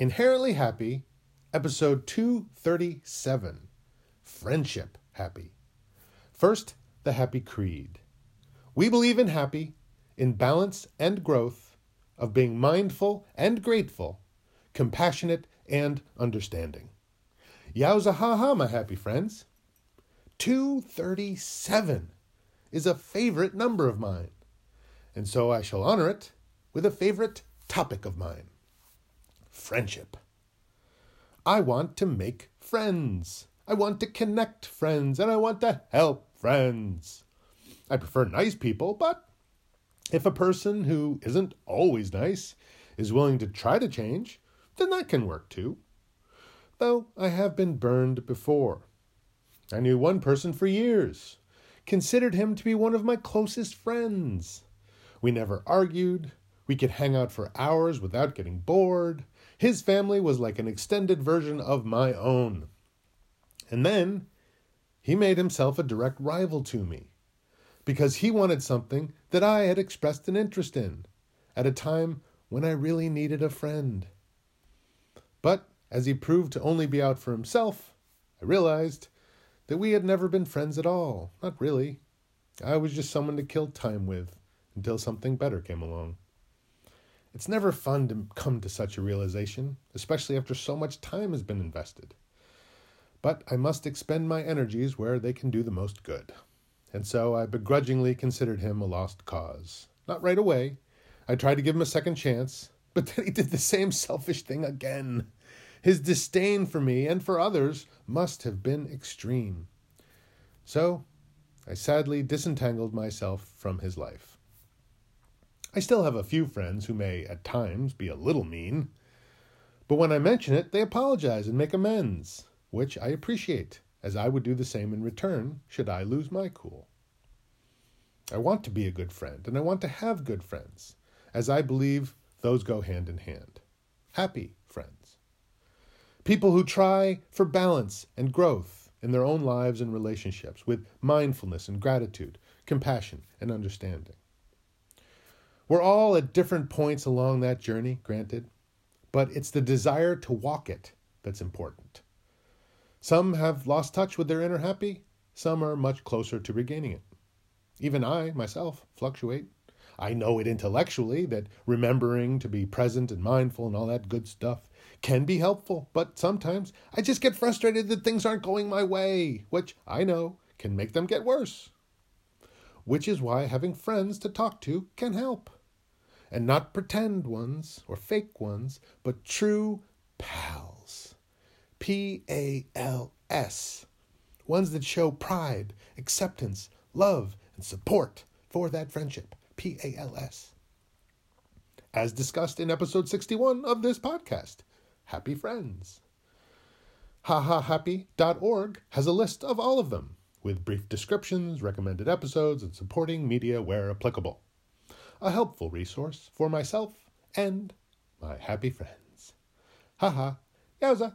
Inherently Happy, episode 237 Friendship Happy. First, the Happy Creed. We believe in happy, in balance and growth, of being mindful and grateful, compassionate and understanding. Yowza ha ha, my happy friends. 237 is a favorite number of mine, and so I shall honor it with a favorite topic of mine friendship. I want to make friends. I want to connect friends, and I want to help friends. I prefer nice people, but if a person who isn't always nice is willing to try to change, then that can work too. Though I have been burned before. I knew one person for years, considered him to be one of my closest friends. We never argued, we could hang out for hours without getting bored. His family was like an extended version of my own. And then he made himself a direct rival to me because he wanted something that I had expressed an interest in at a time when I really needed a friend. But as he proved to only be out for himself, I realized that we had never been friends at all. Not really. I was just someone to kill time with until something better came along. It's never fun to come to such a realization, especially after so much time has been invested. But I must expend my energies where they can do the most good. And so I begrudgingly considered him a lost cause. Not right away. I tried to give him a second chance, but then he did the same selfish thing again. His disdain for me and for others must have been extreme. So I sadly disentangled myself from his life. I still have a few friends who may at times be a little mean, but when I mention it, they apologize and make amends, which I appreciate, as I would do the same in return should I lose my cool. I want to be a good friend, and I want to have good friends, as I believe those go hand in hand. Happy friends. People who try for balance and growth in their own lives and relationships with mindfulness and gratitude, compassion and understanding. We're all at different points along that journey, granted, but it's the desire to walk it that's important. Some have lost touch with their inner happy, some are much closer to regaining it. Even I, myself, fluctuate. I know it intellectually that remembering to be present and mindful and all that good stuff can be helpful, but sometimes I just get frustrated that things aren't going my way, which I know can make them get worse. Which is why having friends to talk to can help and not pretend ones or fake ones, but true pals. P A L S. Ones that show pride, acceptance, love, and support for that friendship. P A L S. As discussed in episode 61 of this podcast. Happy friends. HaHaHappy.org has a list of all of them, with brief descriptions, recommended episodes, and supporting media where applicable a helpful resource for myself and my happy friends. Ha ha, yowza!